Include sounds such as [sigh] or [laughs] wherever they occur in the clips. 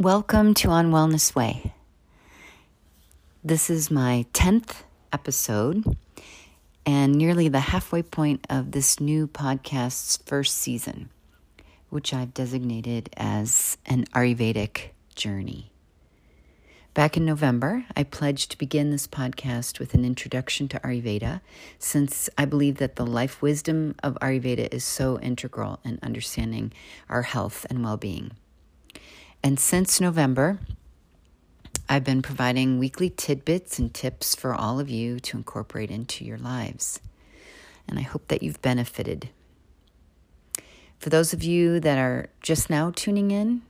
Welcome to On Wellness Way. This is my 10th episode and nearly the halfway point of this new podcast's first season, which I've designated as an Ayurvedic journey. Back in November, I pledged to begin this podcast with an introduction to Ayurveda, since I believe that the life wisdom of Ayurveda is so integral in understanding our health and well being. And since November, I've been providing weekly tidbits and tips for all of you to incorporate into your lives. And I hope that you've benefited. For those of you that are just now tuning in,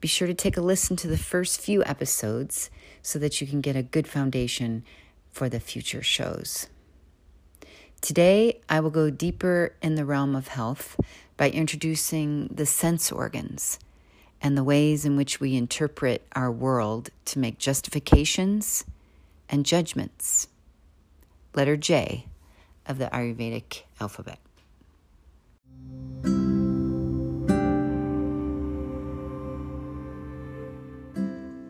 be sure to take a listen to the first few episodes so that you can get a good foundation for the future shows. Today, I will go deeper in the realm of health by introducing the sense organs and the ways in which we interpret our world to make justifications and judgments. Letter J of the Ayurvedic alphabet.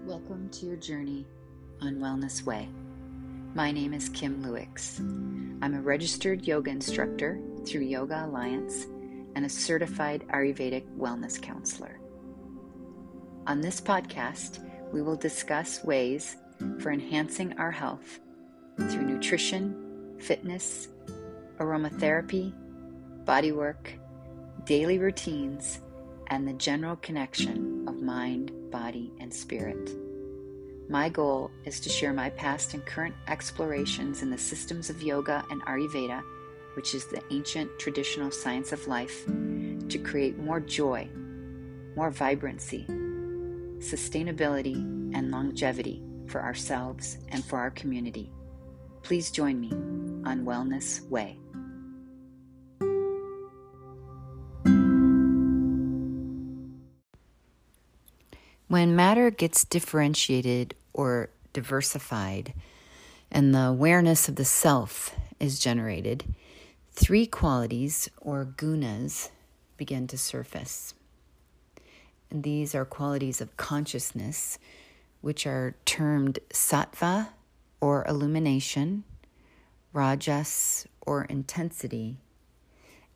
Welcome to your journey on Wellness Way. My name is Kim Luyckx. I'm a registered yoga instructor through Yoga Alliance and a certified Ayurvedic wellness counselor. On this podcast, we will discuss ways for enhancing our health through nutrition, fitness, aromatherapy, bodywork, daily routines, and the general connection of mind, body, and spirit. My goal is to share my past and current explorations in the systems of yoga and Ayurveda, which is the ancient traditional science of life, to create more joy, more vibrancy, sustainability, and longevity for ourselves and for our community. Please join me on Wellness Way. When matter gets differentiated or diversified and the awareness of the self is generated, three qualities or gunas begin to surface. And these are qualities of consciousness, which are termed sattva or illumination, rajas or intensity,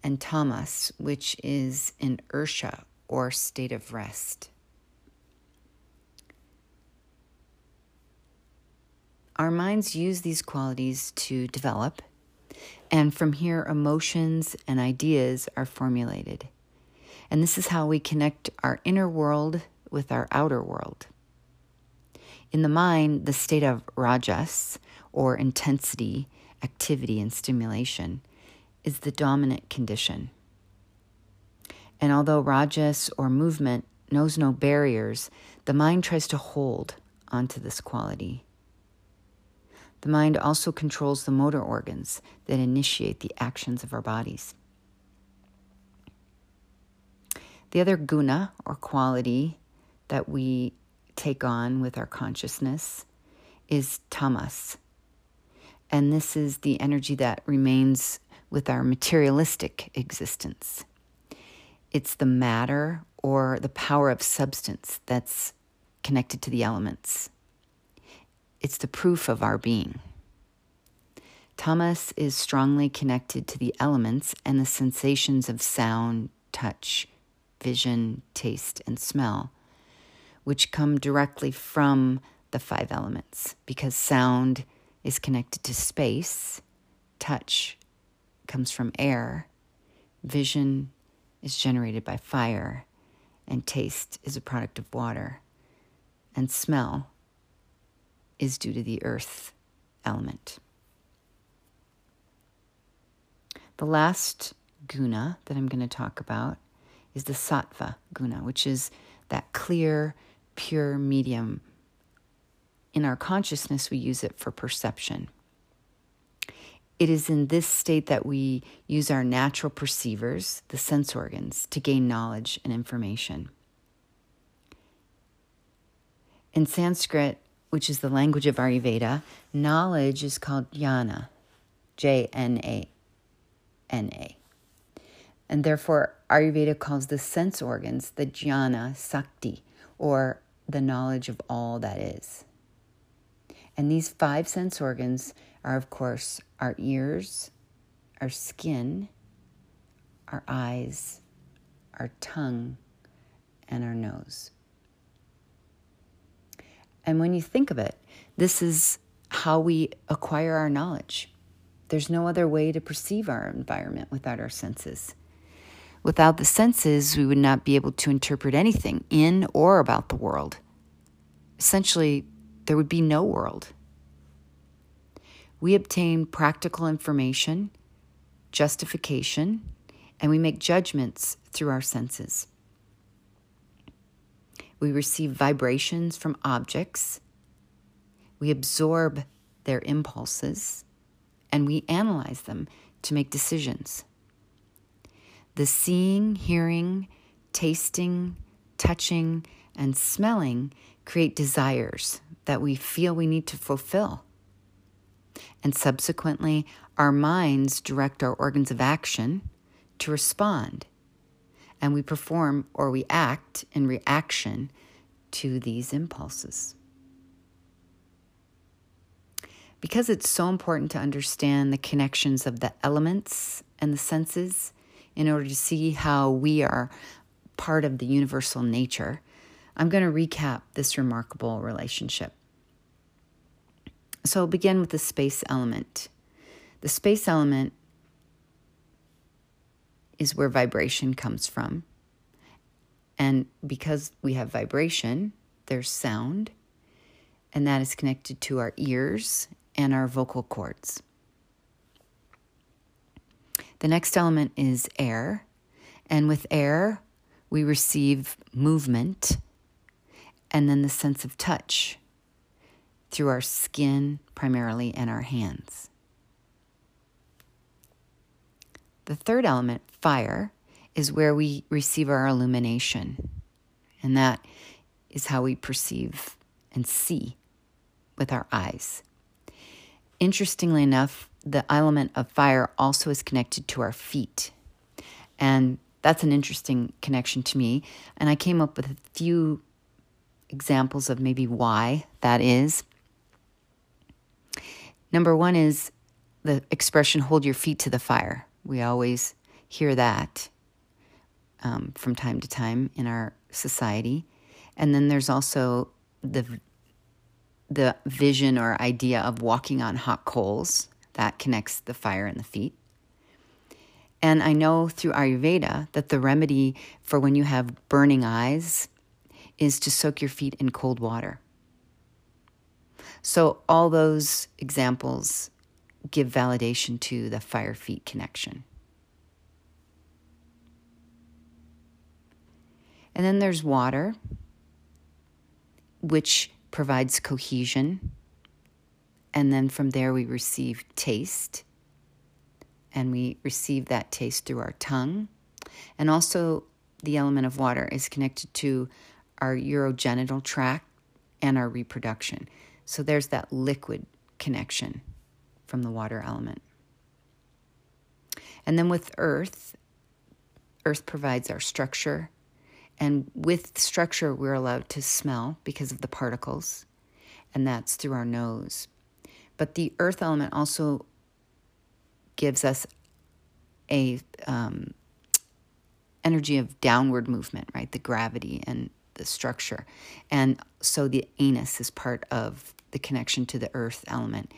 and tamas, which is inertia or state of rest. Our minds use these qualities to develop, and from here, emotions and ideas are formulated. And this is how we connect our inner world with our outer world. In the mind, the state of rajas, or intensity, activity, and stimulation, is the dominant condition. And although rajas, or movement, knows no barriers, the mind tries to hold onto this quality. The mind also controls the motor organs that initiate the actions of our bodies. The other guna or quality that we take on with our consciousness is tamas. And this is the energy that remains with our materialistic existence. It's the matter or the power of substance that's connected to the elements. It's the proof of our being. Tamas is strongly connected to the elements and the sensations of sound, touch, vision, taste, and smell, which come directly from the five elements because sound is connected to space, touch comes from air, vision is generated by fire, and taste is a product of water, and smell is due to the earth element. The last guna that I'm going to talk about is the sattva guna, which is that clear, pure medium. In our consciousness, we use it for perception. It is in this state that we use our natural perceivers, the sense organs, to gain knowledge and information. In Sanskrit, which is the language of Ayurveda, knowledge is called jnana, J N A N A. And therefore, Ayurveda calls the sense organs the jnana sakti, or the knowledge of all that is. And these five sense organs are, of course, our ears, our skin, our eyes, our tongue, and our nose. And when you think of it, this is how we acquire our knowledge. There's no other way to perceive our environment without our senses. Without the senses, we would not be able to interpret anything in or about the world. Essentially, there would be no world. We obtain practical information, justification, and we make judgments through our senses. We receive vibrations from objects. We absorb their impulses and we analyze them to make decisions. The seeing, hearing, tasting, touching, and smelling create desires that we feel we need to fulfill. And subsequently, our minds direct our organs of action to respond. And we perform or we act in reaction to these impulses. Because it's so important to understand the connections of the elements and the senses in order to see how we are part of the universal nature, I'm going to recap this remarkable relationship. So I'll begin with the space element. The space element is where vibration comes from. And because we have vibration, there's sound, and that is connected to our ears and our vocal cords. The next element is air, and with air, we receive movement and then the sense of touch through our skin primarily and our hands. The third element, fire, is where we receive our illumination. And that is how we perceive and see with our eyes. Interestingly enough, the element of fire also is connected to our feet. And that's an interesting connection to me. And I came up with a few examples of maybe why that is. Number one is the expression, hold your feet to the fire. We always hear that um, from time to time in our society. And then there's also the the vision or idea of walking on hot coals that connects the fire and the feet. And I know through Ayurveda that the remedy for when you have burning eyes is to soak your feet in cold water. So, all those examples give validation to the fire feet connection. And then there's water, which provides cohesion. And then from there, we receive taste. And we receive that taste through our tongue. And also, the element of water is connected to our urogenital tract and our reproduction. So there's that liquid connection from the water element. And then with earth, earth provides our structure and with structure, we're allowed to smell because of the particles, and that's through our nose. But the earth element also gives us a um, energy of downward movement, right? The gravity and the structure. And so the anus is part of the connection to the earth element,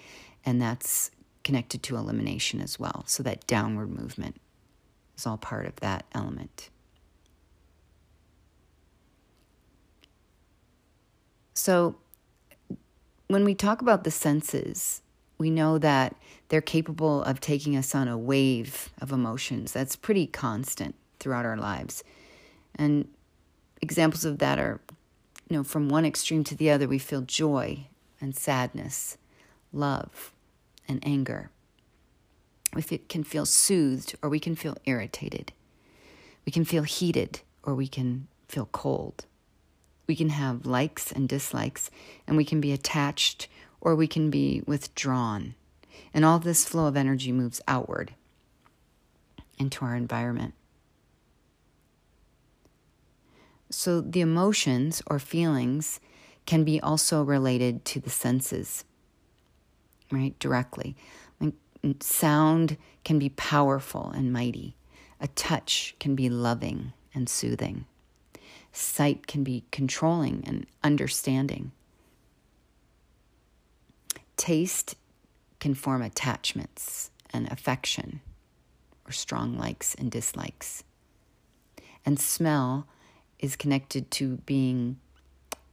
and that's connected to elimination as well. So that downward movement is all part of that element. So, when we talk about the senses, we know that they're capable of taking us on a wave of emotions that's pretty constant throughout our lives. And examples of that are, you know, from one extreme to the other, we feel joy and sadness, love and anger. We can feel soothed or we can feel irritated. We can feel heated or we can feel cold. We can have likes and dislikes, and we can be attached or we can be withdrawn. And all this flow of energy moves outward into our environment. So the emotions or feelings can be also related to the senses, right? Directly. Sound can be powerful and mighty. A touch can be loving and soothing. Sight can be controlling and understanding. Taste can form attachments and affection or strong likes and dislikes. And smell is connected to being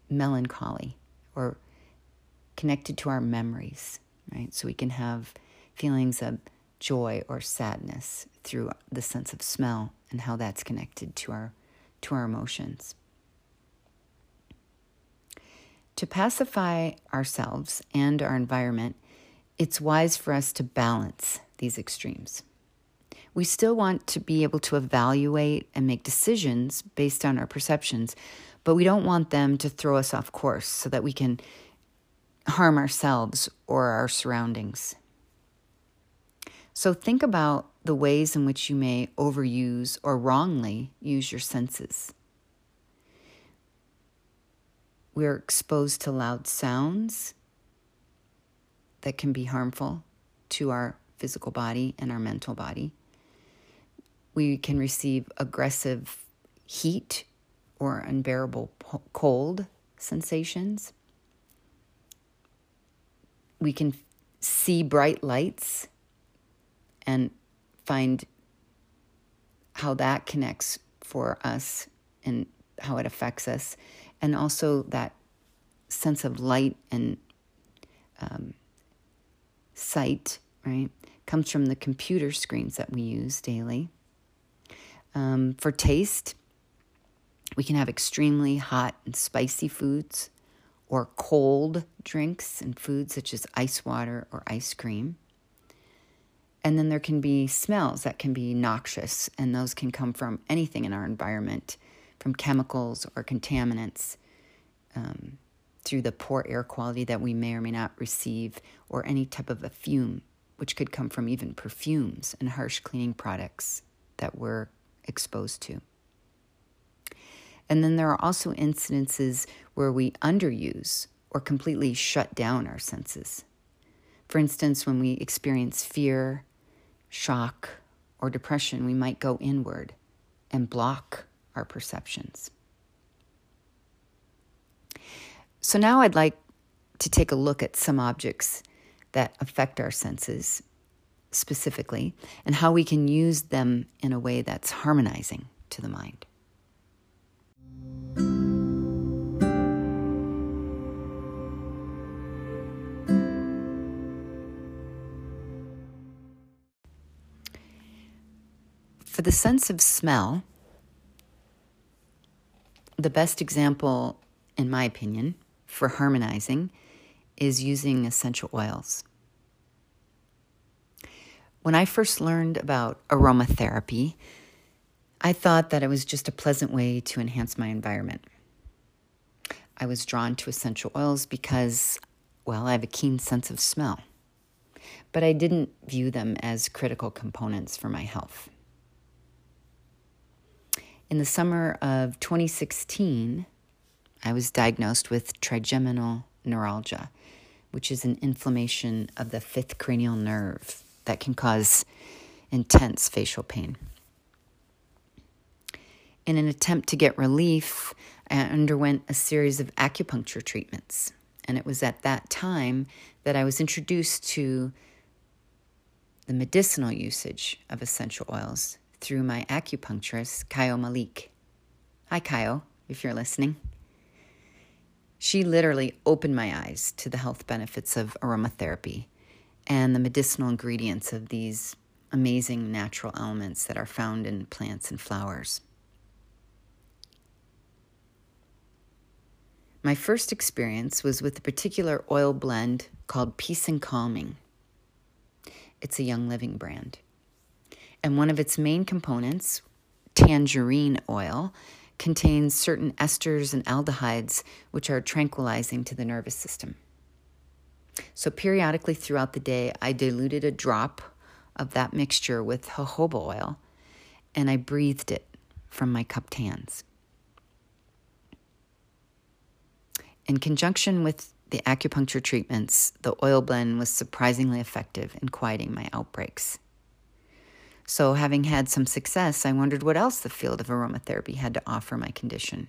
melancholy or connected to our memories, right? So we can have feelings of joy or sadness through the sense of smell and how that's connected to our to our emotions. To pacify ourselves and our environment, it's wise for us to balance these extremes. We still want to be able to evaluate and make decisions based on our perceptions, but we don't want them to throw us off course so that we can harm ourselves or our surroundings. So think about the ways in which you may overuse or wrongly use your senses. We're exposed to loud sounds that can be harmful to our physical body and our mental body. We can receive aggressive heat or unbearable cold sensations. We can see bright lights and find how that connects for us and how it affects us, and also that sense of light and um, sight, right, comes from the computer screens that we use daily. Um, for taste, we can have extremely hot and spicy foods or cold drinks and foods such as ice water or ice cream. And then there can be smells that can be noxious, and those can come from anything in our environment, from chemicals or contaminants, um, through the poor air quality that we may or may not receive, or any type of a fume, which could come from even perfumes and harsh cleaning products that we're exposed to. And then there are also incidences where we underuse or completely shut down our senses. For instance, when we experience fear, shock, or depression, we might go inward and block our perceptions. So now I'd like to take a look at some objects that affect our senses specifically and how we can use them in a way that's harmonizing to the mind. For the sense of smell, the best example, in my opinion, for harmonizing is using essential oils. When I first learned about aromatherapy, I thought that it was just a pleasant way to enhance my environment. I was drawn to essential oils because, well, I have a keen sense of smell. But I didn't view them as critical components for my health. In the summer of 2016, I was diagnosed with trigeminal neuralgia, which is an inflammation of the fifth cranial nerve that can cause intense facial pain. In an attempt to get relief, I underwent a series of acupuncture treatments. And it was at that time that I was introduced to the medicinal usage of essential oils through my acupuncturist, Kayo Malik. Hi, Kayo, if you're listening. She literally opened my eyes to the health benefits of aromatherapy and the medicinal ingredients of these amazing natural elements that are found in plants and flowers. My first experience was with a particular oil blend called Peace and Calming. It's a Young Living brand and one of its main components, tangerine oil, contains certain esters and aldehydes which are tranquilizing to the nervous system. So, periodically throughout the day, I diluted a drop of that mixture with jojoba oil and I breathed it from my cupped hands. in conjunction with the acupuncture treatments, the oil blend was surprisingly effective in quieting my outbreaks. So, having had some success, I wondered what else the field of aromatherapy had to offer my condition.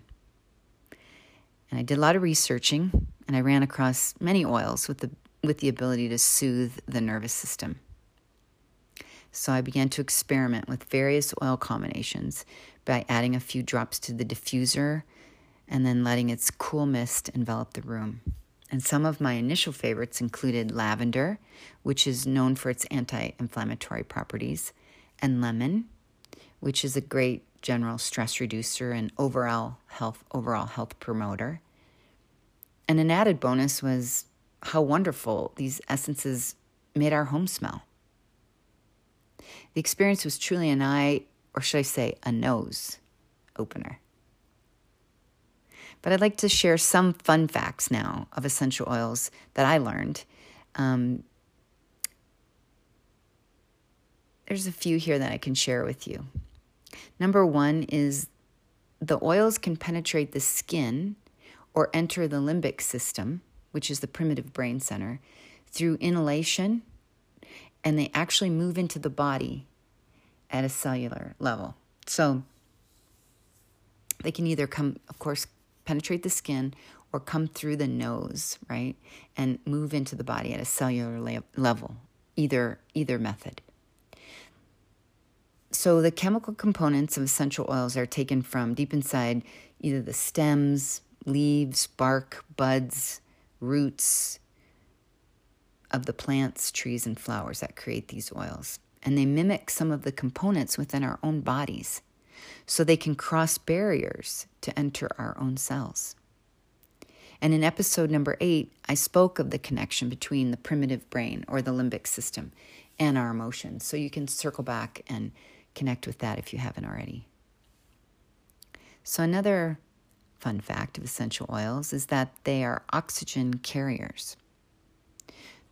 And I did a lot of researching, and I ran across many oils with the, with the ability to soothe the nervous system. So, I began to experiment with various oil combinations by adding a few drops to the diffuser and then letting its cool mist envelop the room. And some of my initial favorites included lavender, which is known for its anti inflammatory properties, and lemon, which is a great general stress reducer and overall health overall health promoter. And an added bonus was how wonderful these essences made our home smell. The experience was truly an eye, or should I say, a nose opener. But I'd like to share some fun facts now of essential oils that I learned. Um, there's a few here that I can share with you. Number one is the oils can penetrate the skin or enter the limbic system, which is the primitive brain center, through inhalation, and they actually move into the body at a cellular level. So they can either come, of course, penetrate the skin or come through the nose, right? And move into the body at a cellular la- level, either either method. So the chemical components of essential oils are taken from deep inside either the stems, leaves, bark, buds, roots of the plants, trees, and flowers that create these oils. And they mimic some of the components within our own bodies so they can cross barriers to enter our own cells. And in episode number eight, I spoke of the connection between the primitive brain or the limbic system and our emotions. So you can circle back and connect with that if you haven't already. So, another fun fact of essential oils is that they are oxygen carriers.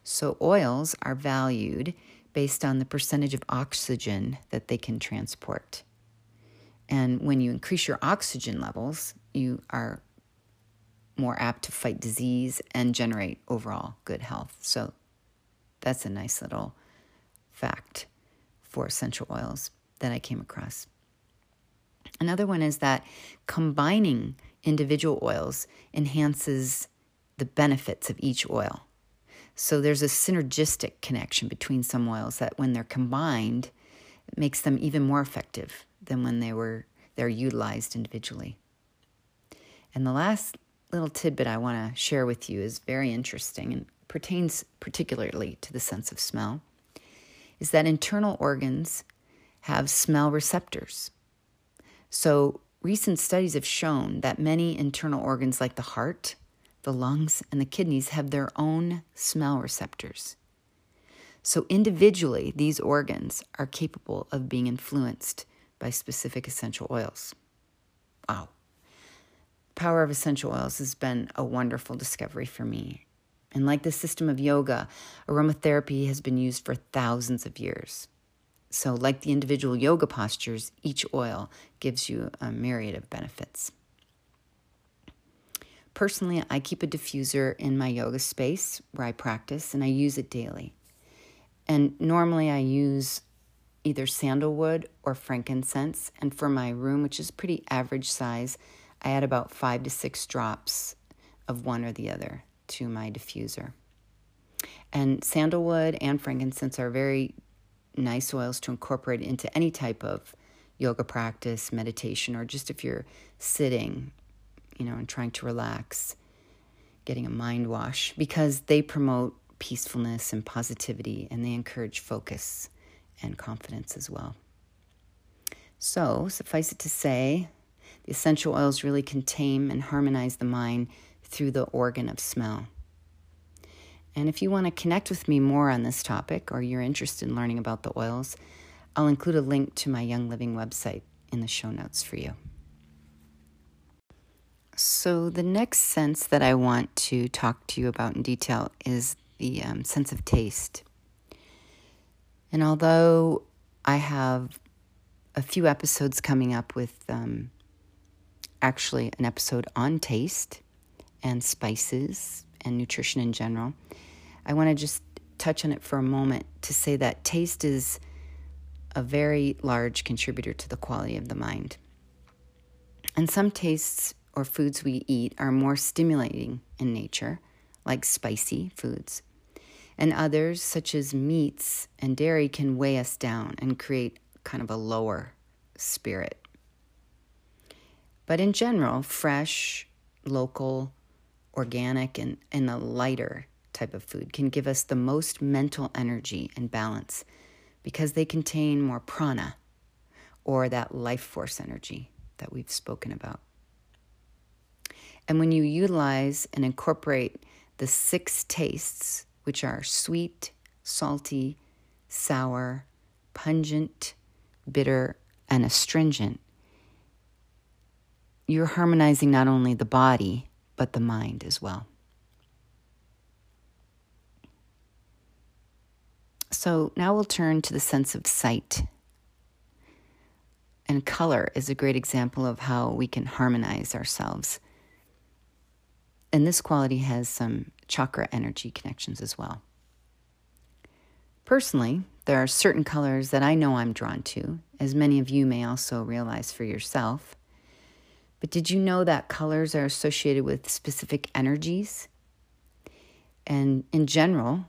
So, oils are valued based on the percentage of oxygen that they can transport. And when you increase your oxygen levels, you are more apt to fight disease and generate overall good health. So that's a nice little fact for essential oils that I came across. Another one is that combining individual oils enhances the benefits of each oil. So there's a synergistic connection between some oils that when they're combined, makes them even more effective than when they were they're utilized individually. And the last little tidbit I want to share with you is very interesting and pertains particularly to the sense of smell is that internal organs have smell receptors. So, recent studies have shown that many internal organs, like the heart, the lungs, and the kidneys, have their own smell receptors. So, individually, these organs are capable of being influenced by specific essential oils. Wow. Power of essential oils has been a wonderful discovery for me. And like the system of yoga, aromatherapy has been used for thousands of years. So, like the individual yoga postures, each oil gives you a myriad of benefits. Personally, I keep a diffuser in my yoga space where I practice and I use it daily. And normally I use either sandalwood or frankincense. And for my room, which is pretty average size, I add about five to six drops of one or the other to my diffuser. And sandalwood and frankincense are very nice oils to incorporate into any type of yoga practice, meditation, or just if you're sitting, you know, and trying to relax, getting a mind wash, because they promote peacefulness and positivity and they encourage focus and confidence as well. So, suffice it to say, the essential oils really can tame and harmonize the mind through the organ of smell. And if you want to connect with me more on this topic or you're interested in learning about the oils, I'll include a link to my Young Living website in the show notes for you. So, the next sense that I want to talk to you about in detail is the um, sense of taste. And although I have a few episodes coming up with um, actually an episode on taste and spices and nutrition in general, I want to just touch on it for a moment to say that taste is a very large contributor to the quality of the mind. And some tastes or foods we eat are more stimulating in nature, like spicy foods. And others, such as meats and dairy, can weigh us down and create kind of a lower spirit. But in general, fresh, local, organic, and, and a lighter type of food can give us the most mental energy and balance because they contain more prana or that life force energy that we've spoken about. And when you utilize and incorporate the six tastes, which are sweet, salty, sour, pungent, bitter, and astringent, you're harmonizing not only the body, but the mind as well. So now we'll turn to the sense of sight. And color is a great example of how we can harmonize ourselves. And this quality has some chakra energy connections as well. Personally, there are certain colors that I know I'm drawn to, as many of you may also realize for yourself. But did you know that colors are associated with specific energies? And in general,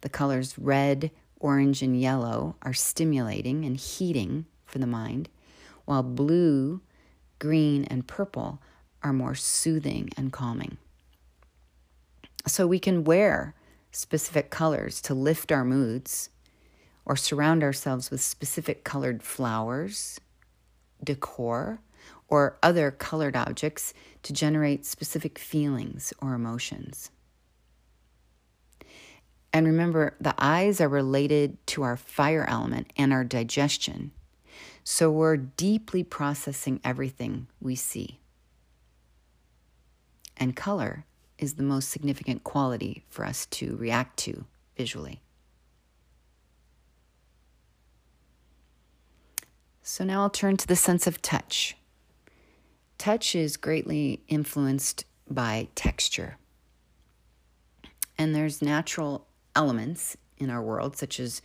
the colors red, orange, and yellow are stimulating and heating for the mind, while blue, green, and purple are more soothing and calming. So we can wear specific colors to lift our moods or surround ourselves with specific colored flowers, decor, or other colored objects to generate specific feelings or emotions. And remember, the eyes are related to our fire element and our digestion. So we're deeply processing everything we see. And color is the most significant quality for us to react to visually. So now I'll turn to the sense of touch. Touch is greatly influenced by texture. And there's natural elements in our world, such as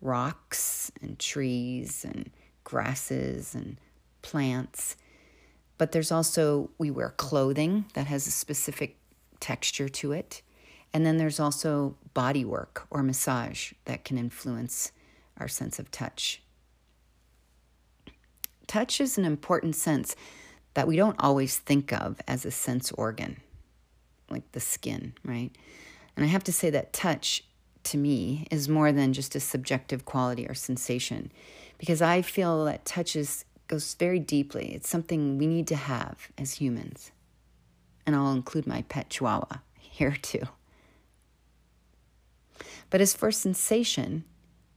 rocks and trees and grasses and plants. But there's also, we wear clothing that has a specific texture to it. And then there's also body work or massage that can influence our sense of touch. Touch is an important sense that we don't always think of as a sense organ, like the skin, right? And I have to say that touch to me is more than just a subjective quality or sensation because I feel that touch is, goes very deeply. It's something we need to have as humans. And I'll include my pet chihuahua here [laughs] too. But as for sensation,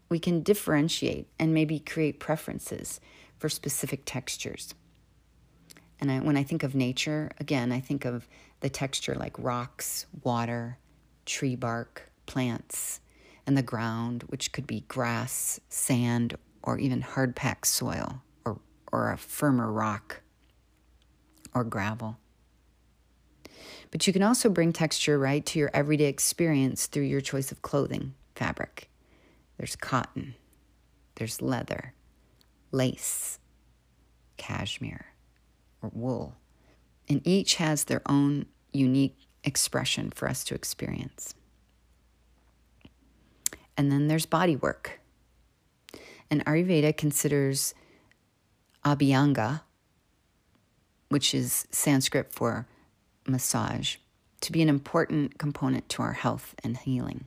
we can differentiate and maybe create preferences for specific textures. And I, when I think of nature, again, I think of the texture like rocks, water, tree bark, plants, and the ground, which could be grass, sand, or even hard packed soil, or, or a firmer rock or gravel. But you can also bring texture right to your everyday experience through your choice of clothing fabric. There's cotton, there's leather, lace, cashmere, or wool. And each has their own unique expression for us to experience. And then there's body work. And Ayurveda considers abhyanga, which is Sanskrit for massage, to be an important component to our health and healing.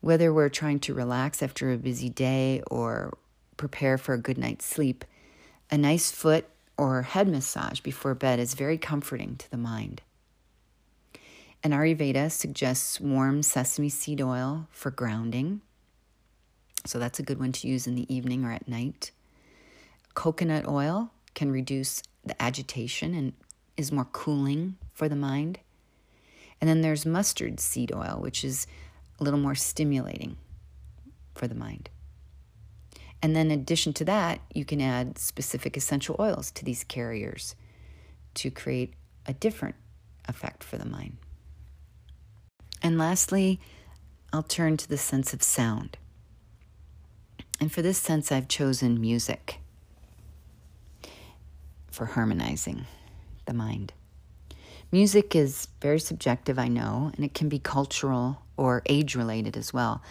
Whether we're trying to relax after a busy day or prepare for a good night's sleep, a nice foot or head massage before bed is very comforting to the mind. And Ayurveda suggests warm sesame seed oil for grounding. So that's a good one to use in the evening or at night. Coconut oil can reduce the agitation and is more cooling for the mind. And then there's mustard seed oil, which is a little more stimulating for the mind. And then, in addition to that, you can add specific essential oils to these carriers to create a different effect for the mind. And lastly, I'll turn to the sense of sound. And for this sense, I've chosen music for harmonizing the mind. Music is very subjective, I know, and it can be cultural or age related as well.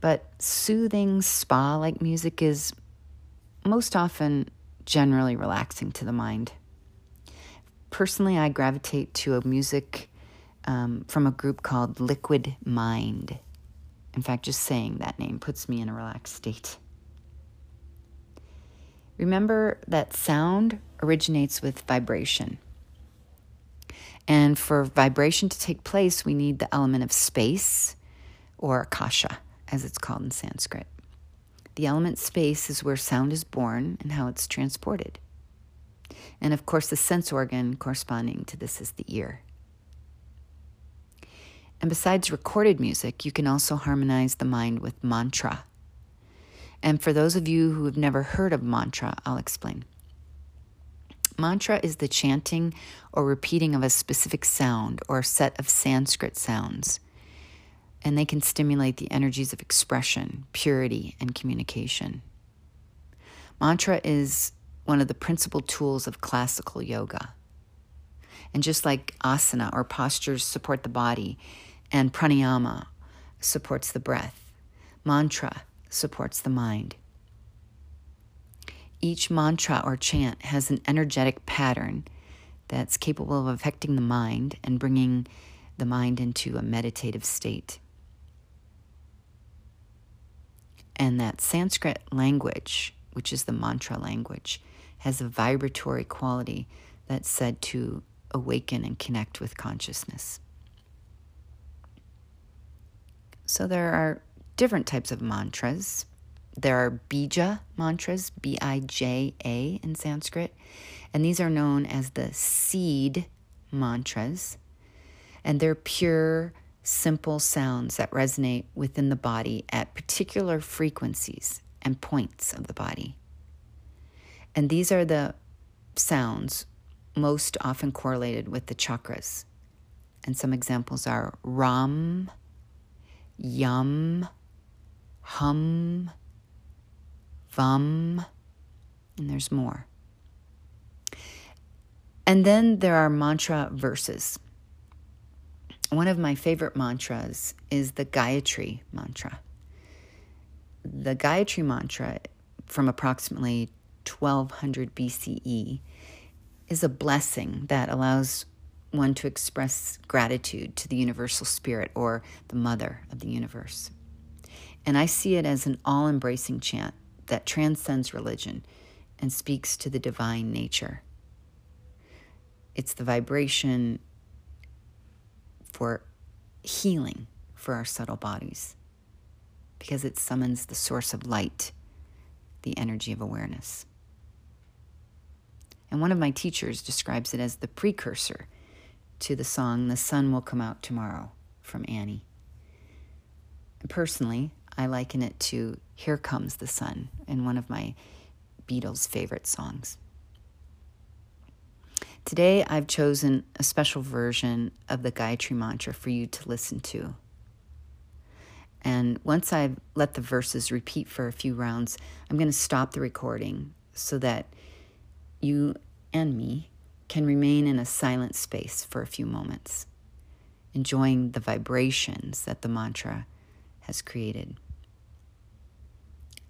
But soothing, spa like music is most often generally relaxing to the mind. Personally, I gravitate to a music um, from a group called Liquid Mind. In fact, just saying that name puts me in a relaxed state. Remember that sound originates with vibration. And for vibration to take place, we need the element of space, or akasha, as it's called in Sanskrit. The element space is where sound is born and how it's transported. And of course, the sense organ corresponding to this is the ear. And besides recorded music, you can also harmonize the mind with mantra. And for those of you who have never heard of mantra, I'll explain. Mantra is the chanting or repeating of a specific sound or set of Sanskrit sounds. And they can stimulate the energies of expression, purity, and communication. Mantra is one of the principal tools of classical yoga. And just like asana or postures support the body, and pranayama supports the breath, mantra supports the mind. Each mantra or chant has an energetic pattern that's capable of affecting the mind and bringing the mind into a meditative state. And that Sanskrit language, which is the mantra language, has a vibratory quality that's said to awaken and connect with consciousness. So there are different types of mantras. There are bija mantras, B I J A in Sanskrit, and these are known as the seed mantras. And they're pure, simple sounds that resonate within the body at particular frequencies and points of the body. And these are the sounds most often correlated with the chakras. And some examples are Ram, Yum, Hum, Vam, and there's more. And then there are mantra verses. One of my favorite mantras is the Gayatri mantra. The Gayatri mantra from approximately 1200 BCE is a blessing that allows one to express gratitude to the universal spirit or the mother of the universe. And I see it as an all embracing chant that transcends religion and speaks to the divine nature. It's the vibration for healing for our subtle bodies because it summons the source of light, the energy of awareness. And one of my teachers describes it as the precursor to the song The Sun Will Come Out Tomorrow from Annie. Personally, I liken it to Here Comes the Sun in one of my Beatles' favorite songs. Today, I've chosen a special version of the Gayatri Mantra for you to listen to. And once I've let the verses repeat for a few rounds, I'm going to stop the recording so that you and me can remain in a silent space for a few moments, enjoying the vibrations that the mantra has created.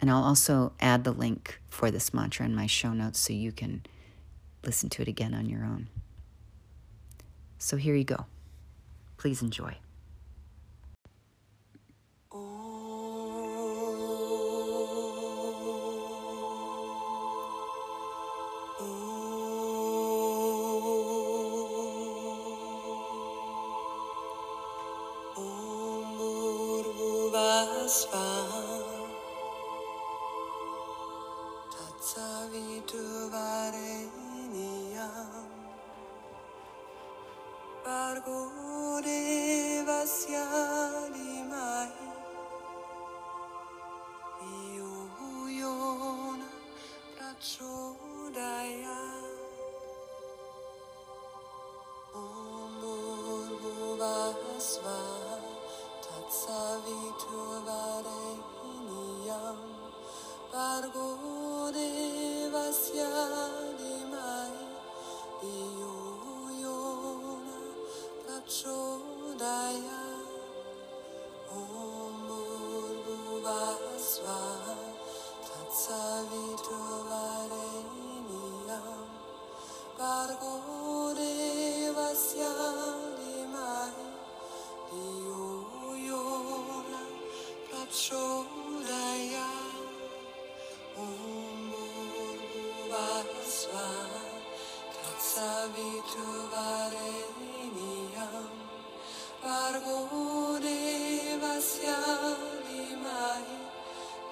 And I'll also add the link for this mantra in my show notes so you can listen to it again on your own. So here you go. Please enjoy. Tatsavi vare down.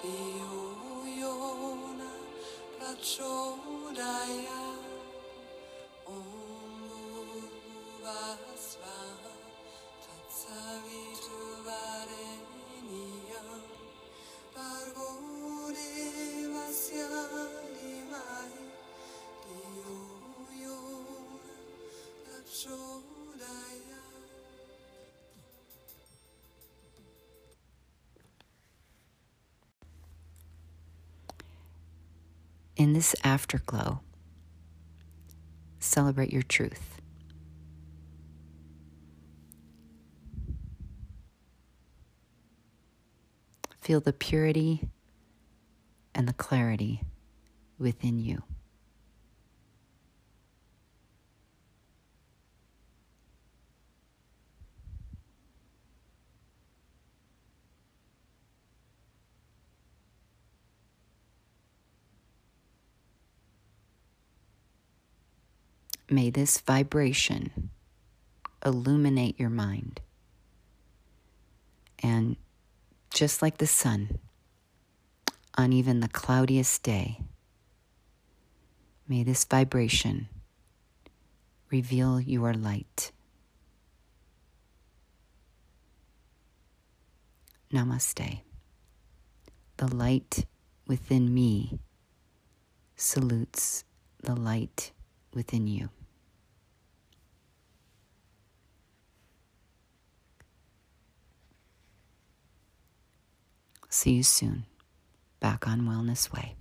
Dio yora this afterglow, celebrate your truth. Feel the purity and the clarity within you. May this vibration illuminate your mind. And just like the sun, on even the cloudiest day, may this vibration reveal your light. Namaste. The light within me salutes the light within you. See you soon back on Wellness Way.